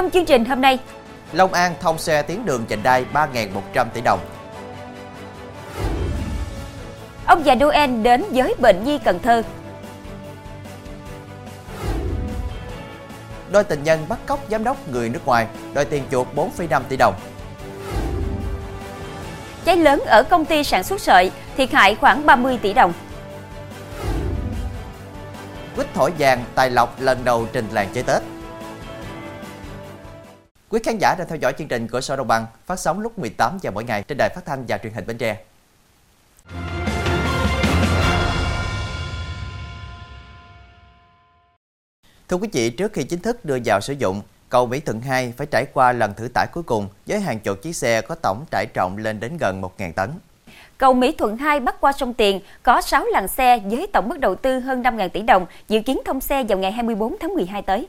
Trong chương trình hôm nay, Long An thông xe tuyến đường dành đai 3.100 tỷ đồng. ông già Noel đến với bệnh nhi Cần Thơ. Đôi tình nhân bắt cóc giám đốc người nước ngoài, đòi tiền chuộc 4,5 tỷ đồng. Cháy lớn ở công ty sản xuất sợi, thiệt hại khoảng 30 tỷ đồng. Quýt thổi vàng tài lộc lần đầu trình làng chơi Tết. Quý khán giả đang theo dõi chương trình Cửa sổ Đồng bằng phát sóng lúc 18 giờ mỗi ngày trên đài phát thanh và truyền hình Bến Tre. Thưa quý vị, trước khi chính thức đưa vào sử dụng, cầu Mỹ Thuận 2 phải trải qua lần thử tải cuối cùng với hàng chục chiếc xe có tổng tải trọng lên đến gần 1.000 tấn. Cầu Mỹ Thuận 2 bắc qua sông Tiền có 6 làn xe với tổng mức đầu tư hơn 5.000 tỷ đồng, dự kiến thông xe vào ngày 24 tháng 12 tới.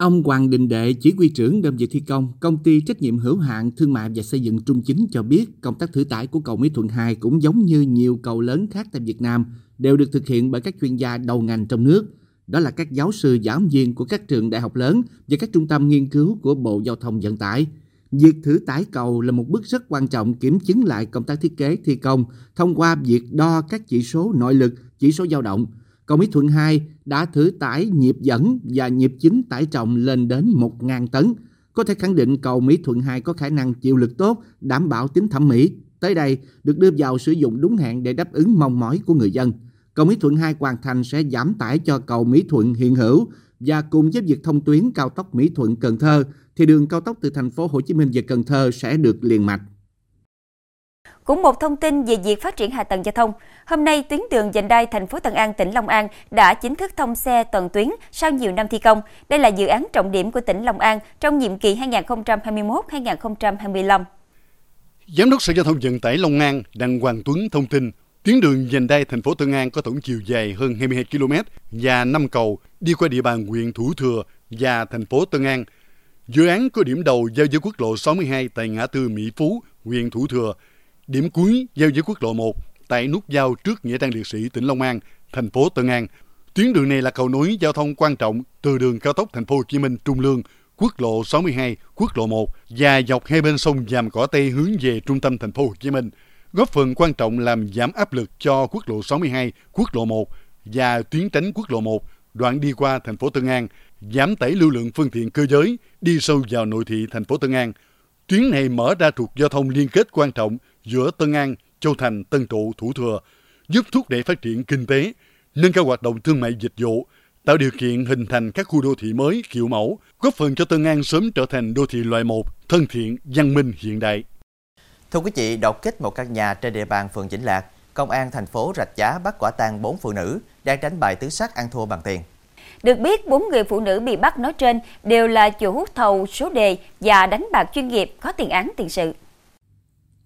Ông Hoàng Đình Đệ, chỉ huy trưởng đơn vị thi công, công ty trách nhiệm hữu hạn thương mại và xây dựng Trung Chính cho biết, công tác thử tải của cầu Mỹ Thuận 2 cũng giống như nhiều cầu lớn khác tại Việt Nam, đều được thực hiện bởi các chuyên gia đầu ngành trong nước. Đó là các giáo sư giảng viên của các trường đại học lớn và các trung tâm nghiên cứu của Bộ Giao thông Vận tải. Việc thử tải cầu là một bước rất quan trọng kiểm chứng lại công tác thiết kế thi công thông qua việc đo các chỉ số nội lực, chỉ số dao động. Cầu Mỹ Thuận 2 đã thử tải nhịp dẫn và nhịp chính tải trọng lên đến 1.000 tấn. Có thể khẳng định cầu Mỹ Thuận 2 có khả năng chịu lực tốt, đảm bảo tính thẩm mỹ. Tới đây, được đưa vào sử dụng đúng hẹn để đáp ứng mong mỏi của người dân. Cầu Mỹ Thuận 2 hoàn thành sẽ giảm tải cho cầu Mỹ Thuận hiện hữu và cùng với việc thông tuyến cao tốc Mỹ Thuận Cần Thơ thì đường cao tốc từ thành phố Hồ Chí Minh về Cần Thơ sẽ được liền mạch. Cũng một thông tin về việc phát triển hạ tầng giao thông. Hôm nay, tuyến đường dành đai thành phố Tân An, tỉnh Long An đã chính thức thông xe toàn tuyến sau nhiều năm thi công. Đây là dự án trọng điểm của tỉnh Long An trong nhiệm kỳ 2021-2025. Giám đốc Sở Giao thông Vận tải Long An Đặng Hoàng Tuấn thông tin tuyến đường dành đai thành phố Tân An có tổng chiều dài hơn 22 km và 5 cầu đi qua địa bàn huyện Thủ Thừa và thành phố Tân An. Dự án có điểm đầu giao với quốc lộ 62 tại ngã tư Mỹ Phú, huyện Thủ Thừa, điểm cuối giao với quốc lộ 1 tại nút giao trước Nghĩa trang liệt sĩ tỉnh Long An, thành phố Tân An. Tuyến đường này là cầu nối giao thông quan trọng từ đường cao tốc thành phố Hồ Chí Minh Trung Lương, quốc lộ 62, quốc lộ 1 và dọc hai bên sông Giàm Cỏ Tây hướng về trung tâm thành phố Hồ Chí Minh, góp phần quan trọng làm giảm áp lực cho quốc lộ 62, quốc lộ 1 và tuyến tránh quốc lộ 1 đoạn đi qua thành phố Tân An, giảm tải lưu lượng phương tiện cơ giới đi sâu vào nội thị thành phố Tân An. Tuyến này mở ra trục giao thông liên kết quan trọng giữa Tân An, Châu Thành, Tân Trụ, Thủ Thừa, giúp thúc đẩy phát triển kinh tế, nâng cao hoạt động thương mại dịch vụ, tạo điều kiện hình thành các khu đô thị mới kiểu mẫu, góp phần cho Tân An sớm trở thành đô thị loại 1, thân thiện, văn minh hiện đại. Thưa quý vị, đột kích một căn nhà trên địa bàn phường Vĩnh Lạc, công an thành phố Rạch Giá bắt quả tang 4 phụ nữ đang đánh bài tứ sắc ăn thua bằng tiền. Được biết, bốn người phụ nữ bị bắt nói trên đều là chủ thầu số đề và đánh bạc chuyên nghiệp có tiền án tiền sự.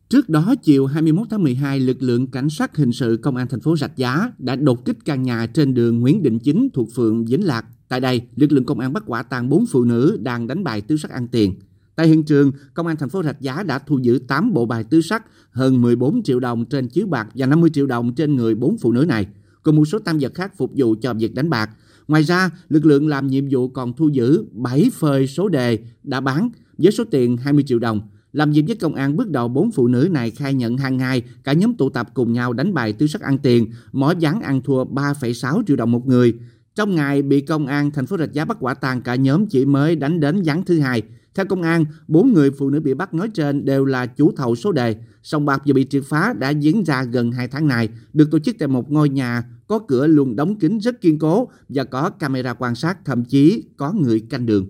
Trước đó, chiều 21 tháng 12, lực lượng cảnh sát hình sự công an thành phố Rạch Giá đã đột kích căn nhà trên đường Nguyễn Định Chính thuộc phường Vĩnh Lạc. Tại đây, lực lượng công an bắt quả tang bốn phụ nữ đang đánh bài tứ sắc ăn tiền. Tại hiện trường, công an thành phố Rạch Giá đã thu giữ 8 bộ bài tứ sắc, hơn 14 triệu đồng trên chiếu bạc và 50 triệu đồng trên người bốn phụ nữ này, cùng một số tam vật khác phục vụ cho việc đánh bạc. Ngoài ra, lực lượng làm nhiệm vụ còn thu giữ 7 phơi số đề đã bán với số tiền 20 triệu đồng. Làm việc với công an bước đầu bốn phụ nữ này khai nhận hàng ngày cả nhóm tụ tập cùng nhau đánh bài tứ sắc ăn tiền, mỗi ván ăn thua 3,6 triệu đồng một người. Trong ngày bị công an thành phố Rạch Giá bắt quả tang cả nhóm chỉ mới đánh đến ván thứ hai. Theo công an, bốn người phụ nữ bị bắt nói trên đều là chủ thầu số đề. Sòng bạc vừa bị triệt phá đã diễn ra gần 2 tháng này, được tổ chức tại một ngôi nhà có cửa luôn đóng kín rất kiên cố và có camera quan sát, thậm chí có người canh đường.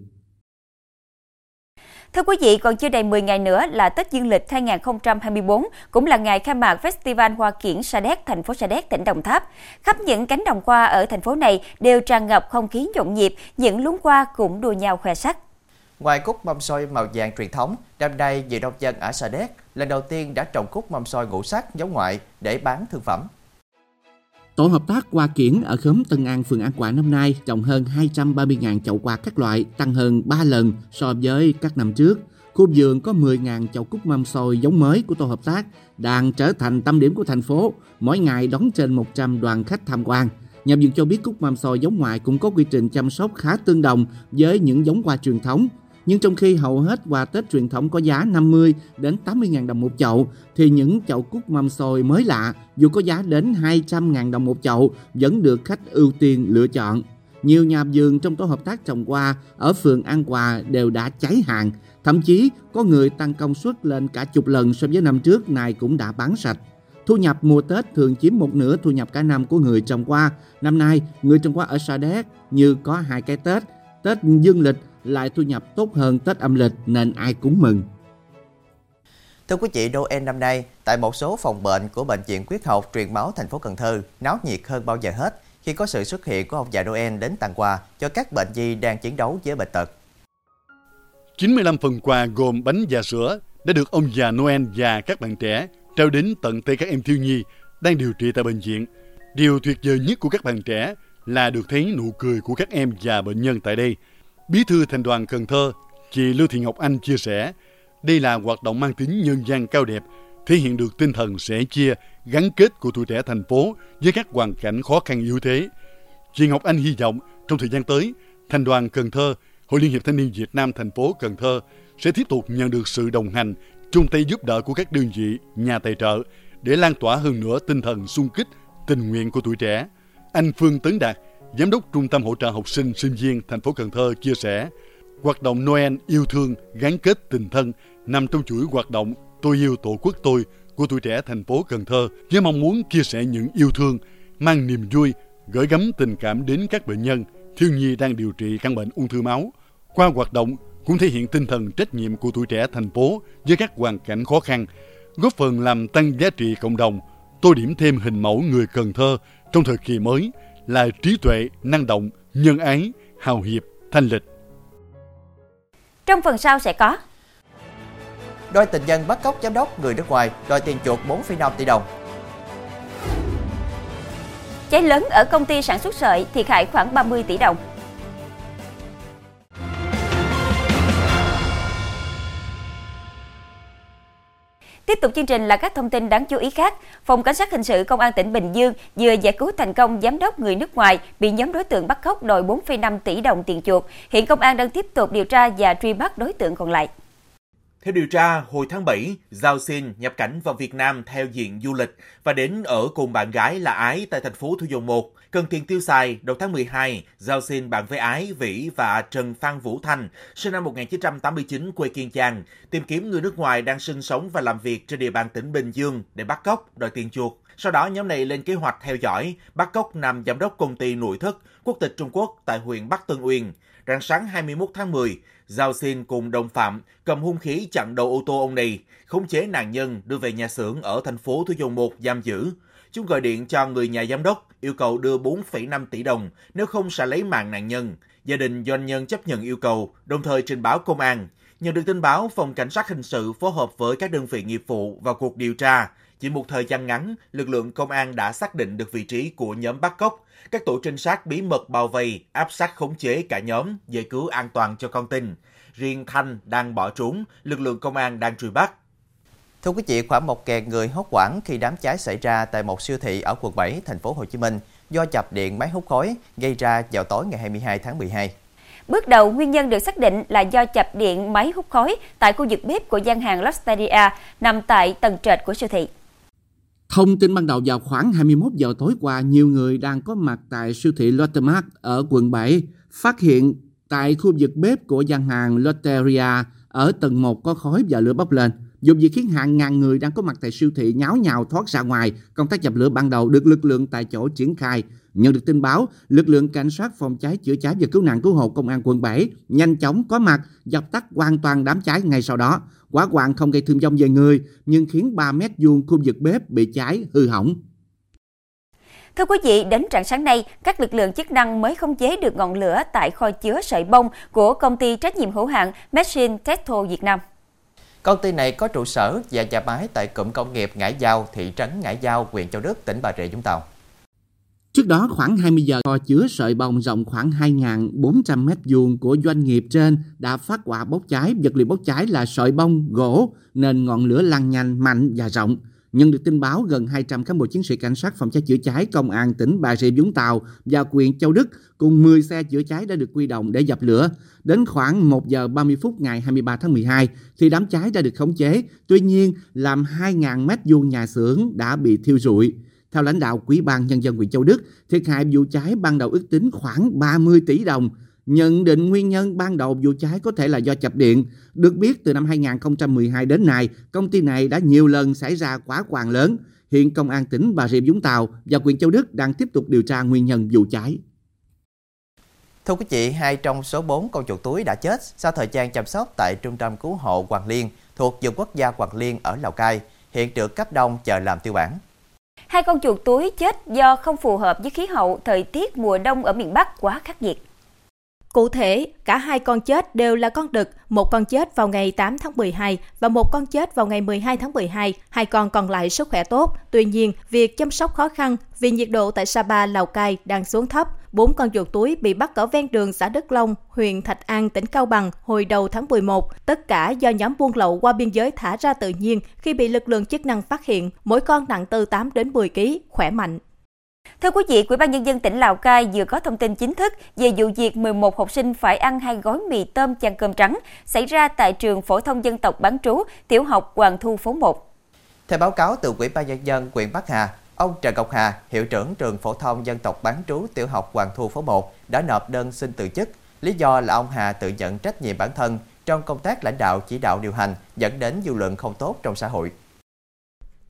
Thưa quý vị, còn chưa đầy 10 ngày nữa là Tết Dương lịch 2024, cũng là ngày khai mạc Festival Hoa Kiển Sa Đéc, thành phố Sa Đéc, tỉnh Đồng Tháp. Khắp những cánh đồng hoa ở thành phố này đều tràn ngập không khí nhộn nhịp, những luống hoa cũng đua nhau khoe sắc. Ngoài cúc mâm xôi màu vàng truyền thống, năm nay người nông dân ở Sa Đéc lần đầu tiên đã trồng cúc mâm xôi ngũ sắc giống ngoại để bán thương phẩm. Tổ hợp tác Hoa Kiển ở khóm Tân An, phường An Quả năm nay trồng hơn 230.000 chậu quà các loại, tăng hơn 3 lần so với các năm trước. Khu vườn có 10.000 chậu cúc mâm xôi giống mới của tổ hợp tác đang trở thành tâm điểm của thành phố, mỗi ngày đón trên 100 đoàn khách tham quan. Nhà vườn cho biết cúc mâm xôi giống ngoại cũng có quy trình chăm sóc khá tương đồng với những giống hoa truyền thống. Nhưng trong khi hầu hết quà Tết truyền thống có giá 50 đến 80 ngàn đồng một chậu, thì những chậu cúc mâm xôi mới lạ dù có giá đến 200 ngàn đồng một chậu vẫn được khách ưu tiên lựa chọn. Nhiều nhà vườn trong tổ hợp tác trồng hoa ở phường An Hòa đều đã cháy hàng. Thậm chí có người tăng công suất lên cả chục lần so với năm trước này cũng đã bán sạch. Thu nhập mùa Tết thường chiếm một nửa thu nhập cả năm của người trồng hoa. Năm nay, người trồng hoa ở Sa Đéc như có hai cái Tết, Tết dương lịch lại thu nhập tốt hơn Tết âm lịch nên ai cũng mừng. Thưa quý vị, Noel năm nay, tại một số phòng bệnh của Bệnh viện Quyết học truyền máu thành phố Cần Thơ náo nhiệt hơn bao giờ hết khi có sự xuất hiện của ông già Noel đến tặng quà cho các bệnh nhi đang chiến đấu với bệnh tật. 95 phần quà gồm bánh và sữa đã được ông già Noel và các bạn trẻ trao đến tận tay các em thiếu nhi đang điều trị tại bệnh viện. Điều tuyệt vời nhất của các bạn trẻ là được thấy nụ cười của các em và bệnh nhân tại đây. Bí thư thành đoàn Cần Thơ, chị Lưu Thị Ngọc Anh chia sẻ, đây là hoạt động mang tính nhân gian cao đẹp, thể hiện được tinh thần sẻ chia, gắn kết của tuổi trẻ thành phố với các hoàn cảnh khó khăn yếu thế. Chị Ngọc Anh hy vọng trong thời gian tới, Thành đoàn Cần Thơ, Hội Liên hiệp Thanh niên Việt Nam thành phố Cần Thơ sẽ tiếp tục nhận được sự đồng hành, chung tay giúp đỡ của các đơn vị, nhà tài trợ để lan tỏa hơn nữa tinh thần sung kích, tình nguyện của tuổi trẻ. Anh Phương Tấn Đạt, Giám đốc Trung tâm hỗ trợ học sinh sinh viên thành phố Cần Thơ chia sẻ, hoạt động Noel yêu thương gắn kết tình thân nằm trong chuỗi hoạt động Tôi yêu Tổ quốc tôi của tuổi trẻ thành phố Cần Thơ với mong muốn chia sẻ những yêu thương, mang niềm vui, gửi gắm tình cảm đến các bệnh nhân, thiếu nhi đang điều trị căn bệnh ung thư máu. Qua hoạt động cũng thể hiện tinh thần trách nhiệm của tuổi trẻ thành phố với các hoàn cảnh khó khăn, góp phần làm tăng giá trị cộng đồng, tô điểm thêm hình mẫu người Cần Thơ trong thời kỳ mới là trí tuệ, năng động, nhân ái, hào hiệp, thanh lịch. Trong phần sau sẽ có Đôi tình nhân bắt cóc giám đốc người nước ngoài đòi tiền chuộc 4,5 tỷ đồng. Cháy lớn ở công ty sản xuất sợi thiệt hại khoảng 30 tỷ đồng. Tiếp tục chương trình là các thông tin đáng chú ý khác. Phòng Cảnh sát Hình sự Công an tỉnh Bình Dương vừa giải cứu thành công giám đốc người nước ngoài bị nhóm đối tượng bắt cóc đòi 4,5 tỷ đồng tiền chuộc. Hiện công an đang tiếp tục điều tra và truy bắt đối tượng còn lại. Theo điều tra, hồi tháng 7, Giao xin nhập cảnh vào Việt Nam theo diện du lịch và đến ở cùng bạn gái là Ái tại thành phố Thu Dầu Một. Cần tiền tiêu xài, đầu tháng 12, Giao xin bạn với Ái, Vĩ và Trần Phan Vũ Thanh, sinh năm 1989, quê Kiên Giang, tìm kiếm người nước ngoài đang sinh sống và làm việc trên địa bàn tỉnh Bình Dương để bắt cóc, đòi tiền chuộc. Sau đó, nhóm này lên kế hoạch theo dõi, bắt cóc nam giám đốc công ty nội thất, quốc tịch Trung Quốc tại huyện Bắc Tân Uyên. Rạng sáng 21 tháng 10, Giao xin cùng đồng phạm cầm hung khí chặn đầu ô tô ông này, khống chế nạn nhân đưa về nhà xưởng ở thành phố Thủ Dầu Một giam giữ. Chúng gọi điện cho người nhà giám đốc yêu cầu đưa 4,5 tỷ đồng, nếu không sẽ lấy mạng nạn nhân. Gia đình doanh nhân chấp nhận yêu cầu, đồng thời trình báo công an. Nhận được tin báo, Phòng Cảnh sát Hình sự phối hợp với các đơn vị nghiệp vụ vào cuộc điều tra. Chỉ một thời gian ngắn, lực lượng công an đã xác định được vị trí của nhóm bắt cóc. Các tổ trinh sát bí mật bao vây, áp sát khống chế cả nhóm, giải cứu an toàn cho con tin. Riêng Thanh đang bỏ trốn, lực lượng công an đang truy bắt. Thưa quý vị, khoảng 1.000 người hốt hoảng khi đám cháy xảy ra tại một siêu thị ở quận 7, thành phố Hồ Chí Minh do chập điện máy hút khói gây ra vào tối ngày 22 tháng 12. Bước đầu, nguyên nhân được xác định là do chập điện máy hút khói tại khu vực bếp của gian hàng Losteria nằm tại tầng trệt của siêu thị. Thông tin ban đầu vào khoảng 21 giờ tối qua, nhiều người đang có mặt tại siêu thị Lotte Mart ở quận 7 phát hiện tại khu vực bếp của gian hàng Lotteria ở tầng 1 có khói và lửa bốc lên. Dù việc khiến hàng ngàn người đang có mặt tại siêu thị nháo nhào thoát ra ngoài, công tác dập lửa ban đầu được lực lượng tại chỗ triển khai. Nhận được tin báo, lực lượng cảnh sát phòng cháy chữa cháy và cứu nạn cứu hộ công an quận 7 nhanh chóng có mặt dập tắt hoàn toàn đám cháy ngay sau đó. Quả hoạn không gây thương vong về người, nhưng khiến 3 mét vuông khu vực bếp bị cháy hư hỏng. Thưa quý vị, đến trạng sáng nay, các lực lượng chức năng mới không chế được ngọn lửa tại kho chứa sợi bông của công ty trách nhiệm hữu hạn Machine Testo Việt Nam. Công ty này có trụ sở và nhà máy tại cụm công nghiệp Ngãi Giao, thị trấn Ngãi Giao, huyện Châu Đức, tỉnh Bà Rịa, Vũng Tàu. Trước đó khoảng 20 giờ, kho chứa sợi bông rộng khoảng 2.400 mét vuông của doanh nghiệp trên đã phát quả bốc cháy. Vật liệu bốc cháy là sợi bông, gỗ nên ngọn lửa lan nhanh, mạnh và rộng. Nhận được tin báo, gần 200 cán bộ chiến sĩ cảnh sát phòng cháy chữa cháy công an tỉnh Bà Rịa Vũng Tàu và huyện Châu Đức cùng 10 xe chữa cháy đã được quy động để dập lửa. Đến khoảng 1 giờ 30 phút ngày 23 tháng 12 thì đám cháy đã được khống chế. Tuy nhiên, làm 2.000 mét vuông nhà xưởng đã bị thiêu rụi. Theo lãnh đạo Quỹ ban Nhân dân huyện Châu Đức, thiệt hại vụ cháy ban đầu ước tính khoảng 30 tỷ đồng. Nhận định nguyên nhân ban đầu vụ cháy có thể là do chập điện. Được biết từ năm 2012 đến nay, công ty này đã nhiều lần xảy ra quá quàng lớn. Hiện Công an tỉnh Bà Rịa Vũng Tàu và huyện Châu Đức đang tiếp tục điều tra nguyên nhân vụ cháy. Thưa quý vị, hai trong số 4 con chuột túi đã chết sau thời gian chăm sóc tại Trung tâm Cứu hộ Hoàng Liên thuộc vườn quốc gia Hoàng Liên ở Lào Cai, hiện được cấp đông chờ làm tiêu bản. Hai con chuột túi chết do không phù hợp với khí hậu, thời tiết mùa đông ở miền Bắc quá khắc nghiệt. Cụ thể, cả hai con chết đều là con đực, một con chết vào ngày 8 tháng 12 và một con chết vào ngày 12 tháng 12. Hai con còn lại sức khỏe tốt. Tuy nhiên, việc chăm sóc khó khăn vì nhiệt độ tại Sapa, Lào Cai đang xuống thấp. Bốn con chuột túi bị bắt ở ven đường xã Đức Long, huyện Thạch An, tỉnh Cao Bằng hồi đầu tháng 11. Tất cả do nhóm buôn lậu qua biên giới thả ra tự nhiên khi bị lực lượng chức năng phát hiện. Mỗi con nặng từ 8 đến 10 kg, khỏe mạnh. Thưa quý vị, Ủy ban nhân dân tỉnh Lào Cai vừa có thông tin chính thức về vụ việc 11 học sinh phải ăn hai gói mì tôm chan cơm trắng xảy ra tại trường phổ thông dân tộc bán trú tiểu học Hoàng Thu phố 1. Theo báo cáo từ Ủy ban nhân dân huyện Bắc Hà, ông Trần Ngọc Hà, hiệu trưởng trường phổ thông dân tộc bán trú tiểu học Hoàng Thu phố 1 đã nộp đơn xin từ chức. Lý do là ông Hà tự nhận trách nhiệm bản thân trong công tác lãnh đạo chỉ đạo điều hành dẫn đến dư luận không tốt trong xã hội.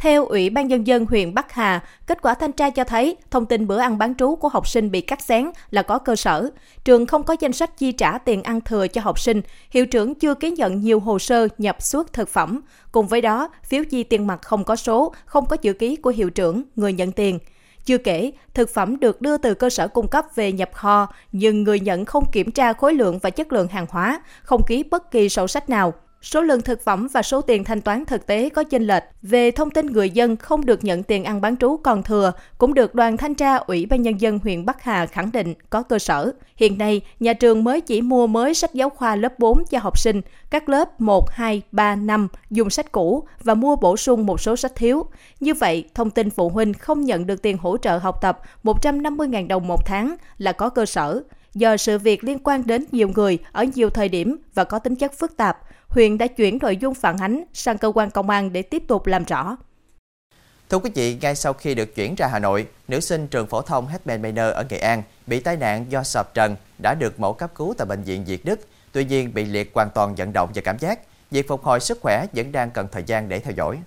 Theo Ủy ban Nhân dân huyện Bắc Hà, kết quả thanh tra cho thấy thông tin bữa ăn bán trú của học sinh bị cắt xén là có cơ sở. Trường không có danh sách chi trả tiền ăn thừa cho học sinh. Hiệu trưởng chưa ký nhận nhiều hồ sơ nhập xuất thực phẩm. Cùng với đó, phiếu chi tiền mặt không có số, không có chữ ký của hiệu trưởng, người nhận tiền. Chưa kể, thực phẩm được đưa từ cơ sở cung cấp về nhập kho, nhưng người nhận không kiểm tra khối lượng và chất lượng hàng hóa, không ký bất kỳ sổ sách nào, số lượng thực phẩm và số tiền thanh toán thực tế có chênh lệch. Về thông tin người dân không được nhận tiền ăn bán trú còn thừa cũng được đoàn thanh tra Ủy ban Nhân dân huyện Bắc Hà khẳng định có cơ sở. Hiện nay, nhà trường mới chỉ mua mới sách giáo khoa lớp 4 cho học sinh, các lớp 1, 2, 3, 5 dùng sách cũ và mua bổ sung một số sách thiếu. Như vậy, thông tin phụ huynh không nhận được tiền hỗ trợ học tập 150.000 đồng một tháng là có cơ sở do sự việc liên quan đến nhiều người ở nhiều thời điểm và có tính chất phức tạp, huyện đã chuyển nội dung phản ánh sang cơ quan công an để tiếp tục làm rõ. Thưa quý vị, ngay sau khi được chuyển ra Hà Nội, nữ sinh trường phổ thông Hetman Manor ở Nghệ An bị tai nạn do sập trần đã được mổ cấp cứu tại bệnh viện Việt Đức. Tuy nhiên bị liệt hoàn toàn vận động và cảm giác. Việc phục hồi sức khỏe vẫn đang cần thời gian để theo dõi.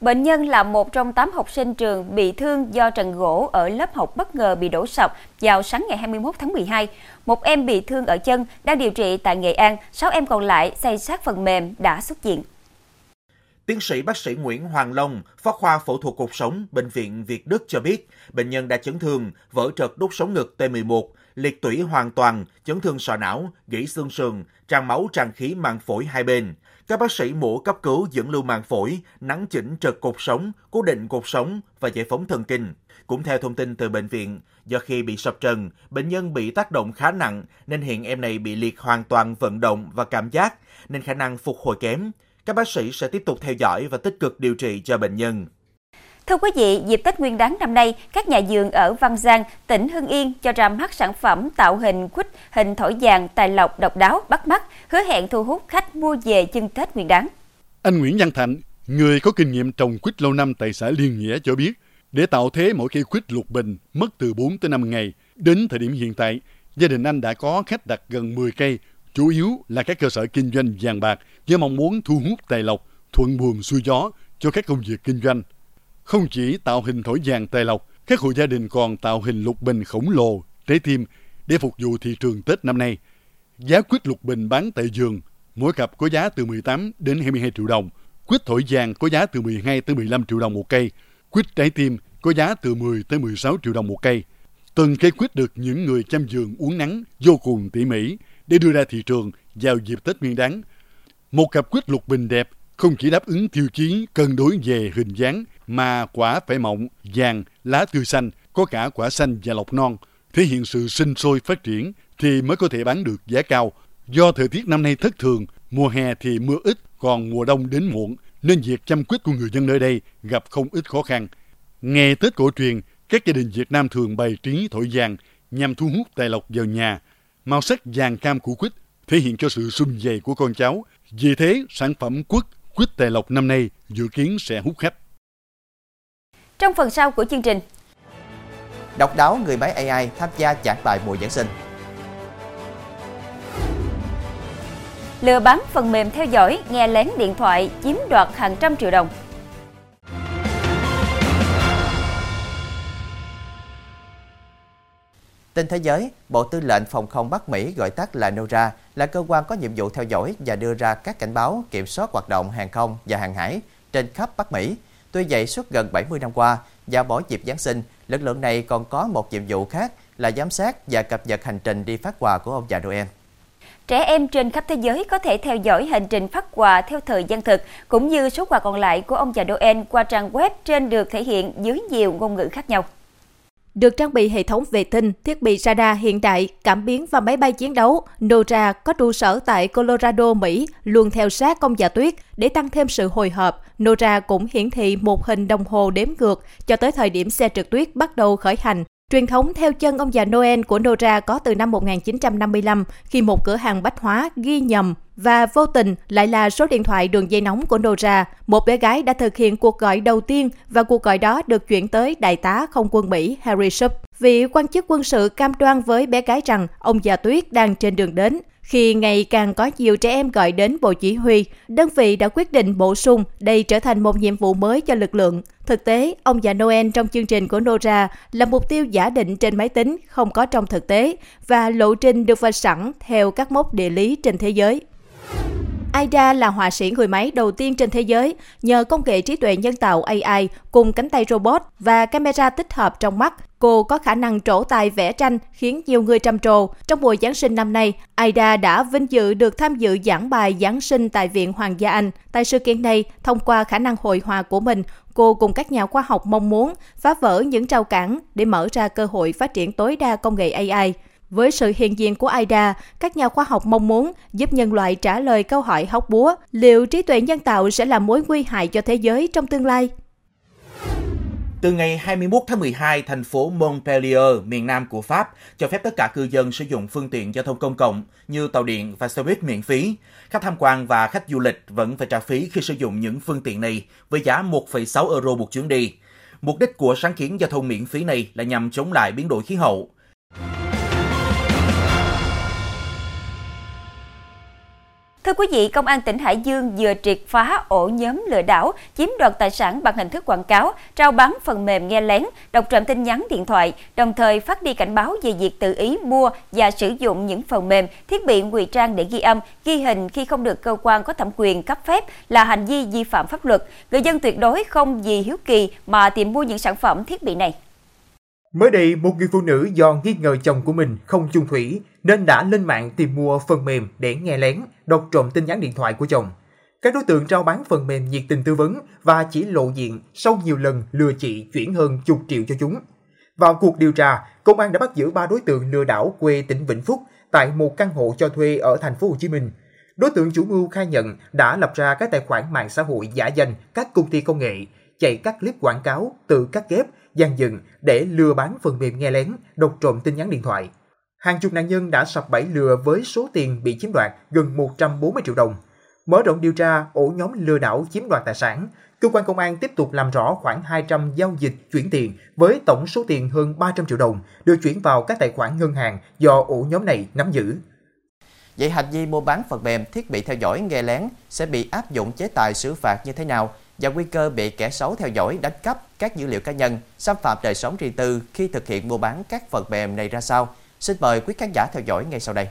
Bệnh nhân là một trong 8 học sinh trường bị thương do trần gỗ ở lớp học bất ngờ bị đổ sập vào sáng ngày 21 tháng 12. Một em bị thương ở chân đang điều trị tại Nghệ An, 6 em còn lại xây sát phần mềm đã xuất viện. Tiến sĩ bác sĩ Nguyễn Hoàng Long, phó khoa phẫu thuật cuộc sống, Bệnh viện Việt Đức cho biết, bệnh nhân đã chấn thương, vỡ trật đốt sống ngực T11, liệt tủy hoàn toàn, chấn thương sọ não, gãy xương sườn, tràn máu tràn khí màng phổi hai bên. Các bác sĩ mổ cấp cứu dẫn lưu màng phổi, nắn chỉnh trật cột sống, cố định cột sống và giải phóng thần kinh. Cũng theo thông tin từ bệnh viện, do khi bị sập trần, bệnh nhân bị tác động khá nặng nên hiện em này bị liệt hoàn toàn vận động và cảm giác nên khả năng phục hồi kém. Các bác sĩ sẽ tiếp tục theo dõi và tích cực điều trị cho bệnh nhân. Thưa quý vị, dịp Tết Nguyên đán năm nay, các nhà vườn ở Văn Giang, tỉnh Hưng Yên cho ra mắt sản phẩm tạo hình quýt hình thổi vàng tài lộc độc đáo bắt mắt, hứa hẹn thu hút khách mua về chân Tết Nguyên đán. Anh Nguyễn Văn Thạnh, người có kinh nghiệm trồng quýt lâu năm tại xã Liên Nghĩa cho biết, để tạo thế mỗi cây quýt lục bình mất từ 4 tới 5 ngày. Đến thời điểm hiện tại, gia đình anh đã có khách đặt gần 10 cây, chủ yếu là các cơ sở kinh doanh vàng bạc với mong muốn thu hút tài lộc, thuận buồm xuôi gió cho các công việc kinh doanh. Không chỉ tạo hình thổi vàng tài lộc, các hộ gia đình còn tạo hình lục bình khổng lồ, trái tim để phục vụ thị trường Tết năm nay. Giá quýt lục bình bán tại giường, mỗi cặp có giá từ 18 đến 22 triệu đồng. Quýt thổi vàng có giá từ 12 tới 15 triệu đồng một cây. Quýt trái tim có giá từ 10 tới 16 triệu đồng một cây. Từng cây quýt được những người chăm giường uống nắng vô cùng tỉ mỉ để đưa ra thị trường vào dịp Tết Nguyên đáng. Một cặp quýt lục bình đẹp không chỉ đáp ứng tiêu chí cân đối về hình dáng mà quả phải mọng, vàng, lá tươi xanh, có cả quả xanh và lọc non, thể hiện sự sinh sôi phát triển thì mới có thể bán được giá cao. Do thời tiết năm nay thất thường, mùa hè thì mưa ít, còn mùa đông đến muộn, nên việc chăm quýt của người dân nơi đây gặp không ít khó khăn. Ngày Tết cổ truyền, các gia đình Việt Nam thường bày trí thổi vàng nhằm thu hút tài lộc vào nhà. Màu sắc vàng cam của quýt thể hiện cho sự sum dày của con cháu. Vì thế, sản phẩm quất quýt tài lộc năm nay dự kiến sẽ hút khách. Trong phần sau của chương trình, Độc đáo người máy AI tham gia giảng bài mùa Giáng sinh. lừa bán phần mềm theo dõi, nghe lén điện thoại, chiếm đoạt hàng trăm triệu đồng. Tin thế giới, Bộ Tư lệnh Phòng không Bắc Mỹ gọi tắt là NORA là cơ quan có nhiệm vụ theo dõi và đưa ra các cảnh báo kiểm soát hoạt động hàng không và hàng hải trên khắp Bắc Mỹ. Tuy vậy, suốt gần 70 năm qua, và mỗi dịp Giáng sinh, lực lượng này còn có một nhiệm vụ khác là giám sát và cập nhật hành trình đi phát quà của ông già Noel. Trẻ em trên khắp thế giới có thể theo dõi hành trình phát quà theo thời gian thực, cũng như số quà còn lại của ông già Noel qua trang web trên được thể hiện dưới nhiều ngôn ngữ khác nhau. Được trang bị hệ thống vệ tinh, thiết bị radar hiện đại, cảm biến và máy bay chiến đấu, NORA có trụ sở tại Colorado, Mỹ, luôn theo sát công già dạ tuyết để tăng thêm sự hồi hộp. NORA cũng hiển thị một hình đồng hồ đếm ngược cho tới thời điểm xe trượt tuyết bắt đầu khởi hành. Truyền thống theo chân ông già Noel của Nora có từ năm 1955 khi một cửa hàng bách hóa ghi nhầm và vô tình lại là số điện thoại đường dây nóng của Nora. Một bé gái đã thực hiện cuộc gọi đầu tiên và cuộc gọi đó được chuyển tới đại tá không quân Mỹ Harry Shub. Vị quan chức quân sự cam đoan với bé gái rằng ông già Tuyết đang trên đường đến. Khi ngày càng có nhiều trẻ em gọi đến Bộ Chỉ huy, đơn vị đã quyết định bổ sung đây trở thành một nhiệm vụ mới cho lực lượng. Thực tế, ông già Noel trong chương trình của Nora là mục tiêu giả định trên máy tính, không có trong thực tế, và lộ trình được vạch sẵn theo các mốc địa lý trên thế giới. Aida là họa sĩ người máy đầu tiên trên thế giới nhờ công nghệ trí tuệ nhân tạo AI cùng cánh tay robot và camera tích hợp trong mắt. Cô có khả năng trổ tài vẽ tranh khiến nhiều người trầm trồ. Trong mùa Giáng sinh năm nay, Aida đã vinh dự được tham dự giảng bài Giáng sinh tại Viện Hoàng gia Anh. Tại sự kiện này, thông qua khả năng hội họa của mình, cô cùng các nhà khoa học mong muốn phá vỡ những rào cản để mở ra cơ hội phát triển tối đa công nghệ AI. Với sự hiện diện của AIDA, các nhà khoa học mong muốn giúp nhân loại trả lời câu hỏi hóc búa, liệu trí tuệ nhân tạo sẽ là mối nguy hại cho thế giới trong tương lai? Từ ngày 21 tháng 12, thành phố Montpellier, miền Nam của Pháp, cho phép tất cả cư dân sử dụng phương tiện giao thông công cộng như tàu điện và xe buýt miễn phí. Khách tham quan và khách du lịch vẫn phải trả phí khi sử dụng những phương tiện này với giá 1,6 euro một chuyến đi. Mục đích của sáng kiến giao thông miễn phí này là nhằm chống lại biến đổi khí hậu. Thưa quý vị, Công an tỉnh Hải Dương vừa triệt phá ổ nhóm lừa đảo chiếm đoạt tài sản bằng hình thức quảng cáo, trao bán phần mềm nghe lén, đọc trộm tin nhắn điện thoại, đồng thời phát đi cảnh báo về việc tự ý mua và sử dụng những phần mềm, thiết bị ngụy trang để ghi âm, ghi hình khi không được cơ quan có thẩm quyền cấp phép là hành vi vi phạm pháp luật. Người dân tuyệt đối không vì hiếu kỳ mà tìm mua những sản phẩm thiết bị này. Mới đây, một người phụ nữ do nghi ngờ chồng của mình không chung thủy nên đã lên mạng tìm mua phần mềm để nghe lén, đọc trộm tin nhắn điện thoại của chồng. Các đối tượng trao bán phần mềm nhiệt tình tư vấn và chỉ lộ diện sau nhiều lần lừa chị chuyển hơn chục triệu cho chúng. Vào cuộc điều tra, công an đã bắt giữ ba đối tượng lừa đảo quê tỉnh Vĩnh Phúc tại một căn hộ cho thuê ở thành phố Hồ Chí Minh. Đối tượng chủ mưu khai nhận đã lập ra các tài khoản mạng xã hội giả danh các công ty công nghệ, chạy các clip quảng cáo tự cắt ghép gian dựng để lừa bán phần mềm nghe lén, đột trộm tin nhắn điện thoại. Hàng chục nạn nhân đã sập bẫy lừa với số tiền bị chiếm đoạt gần 140 triệu đồng. Mở rộng điều tra ổ nhóm lừa đảo chiếm đoạt tài sản, cơ quan công an tiếp tục làm rõ khoảng 200 giao dịch chuyển tiền với tổng số tiền hơn 300 triệu đồng được chuyển vào các tài khoản ngân hàng do ổ nhóm này nắm giữ. Vậy hành vi mua bán phần mềm thiết bị theo dõi nghe lén sẽ bị áp dụng chế tài xử phạt như thế nào và nguy cơ bị kẻ xấu theo dõi đánh cắp các dữ liệu cá nhân, xâm phạm đời sống riêng tư khi thực hiện mua bán các phần mềm này ra sao? Xin mời quý khán giả theo dõi ngay sau đây.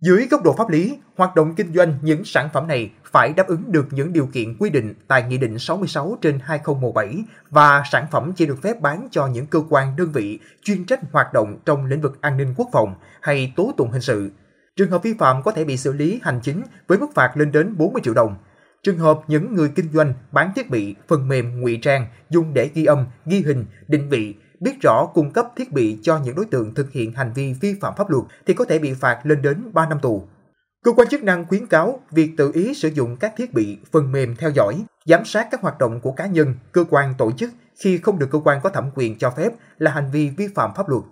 Dưới góc độ pháp lý, hoạt động kinh doanh những sản phẩm này phải đáp ứng được những điều kiện quy định tại Nghị định 66 trên 2017 và sản phẩm chỉ được phép bán cho những cơ quan đơn vị chuyên trách hoạt động trong lĩnh vực an ninh quốc phòng hay tố tụng hình sự. Trường hợp vi phạm có thể bị xử lý hành chính với mức phạt lên đến 40 triệu đồng. Trường hợp những người kinh doanh bán thiết bị, phần mềm ngụy trang dùng để ghi âm, ghi hình, định vị, biết rõ cung cấp thiết bị cho những đối tượng thực hiện hành vi vi phạm pháp luật thì có thể bị phạt lên đến 3 năm tù. Cơ quan chức năng khuyến cáo việc tự ý sử dụng các thiết bị, phần mềm theo dõi, giám sát các hoạt động của cá nhân, cơ quan tổ chức khi không được cơ quan có thẩm quyền cho phép là hành vi vi phạm pháp luật.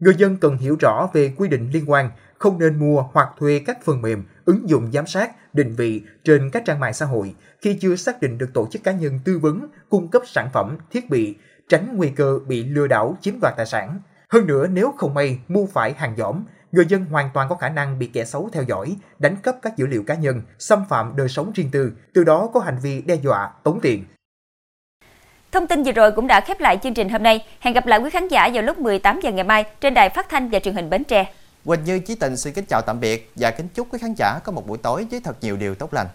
Người dân cần hiểu rõ về quy định liên quan, không nên mua hoặc thuê các phần mềm, ứng dụng giám sát, định vị trên các trang mạng xã hội khi chưa xác định được tổ chức cá nhân tư vấn, cung cấp sản phẩm, thiết bị, tránh nguy cơ bị lừa đảo chiếm đoạt tài sản. Hơn nữa nếu không may mua phải hàng giỏm, người dân hoàn toàn có khả năng bị kẻ xấu theo dõi, đánh cắp các dữ liệu cá nhân, xâm phạm đời sống riêng tư, từ đó có hành vi đe dọa, tống tiền. Thông tin vừa rồi cũng đã khép lại chương trình hôm nay. Hẹn gặp lại quý khán giả vào lúc 18 giờ ngày mai trên đài phát thanh và truyền hình Bến Tre. Quỳnh Như, Chí Tình xin kính chào tạm biệt và kính chúc quý khán giả có một buổi tối với thật nhiều điều tốt lành.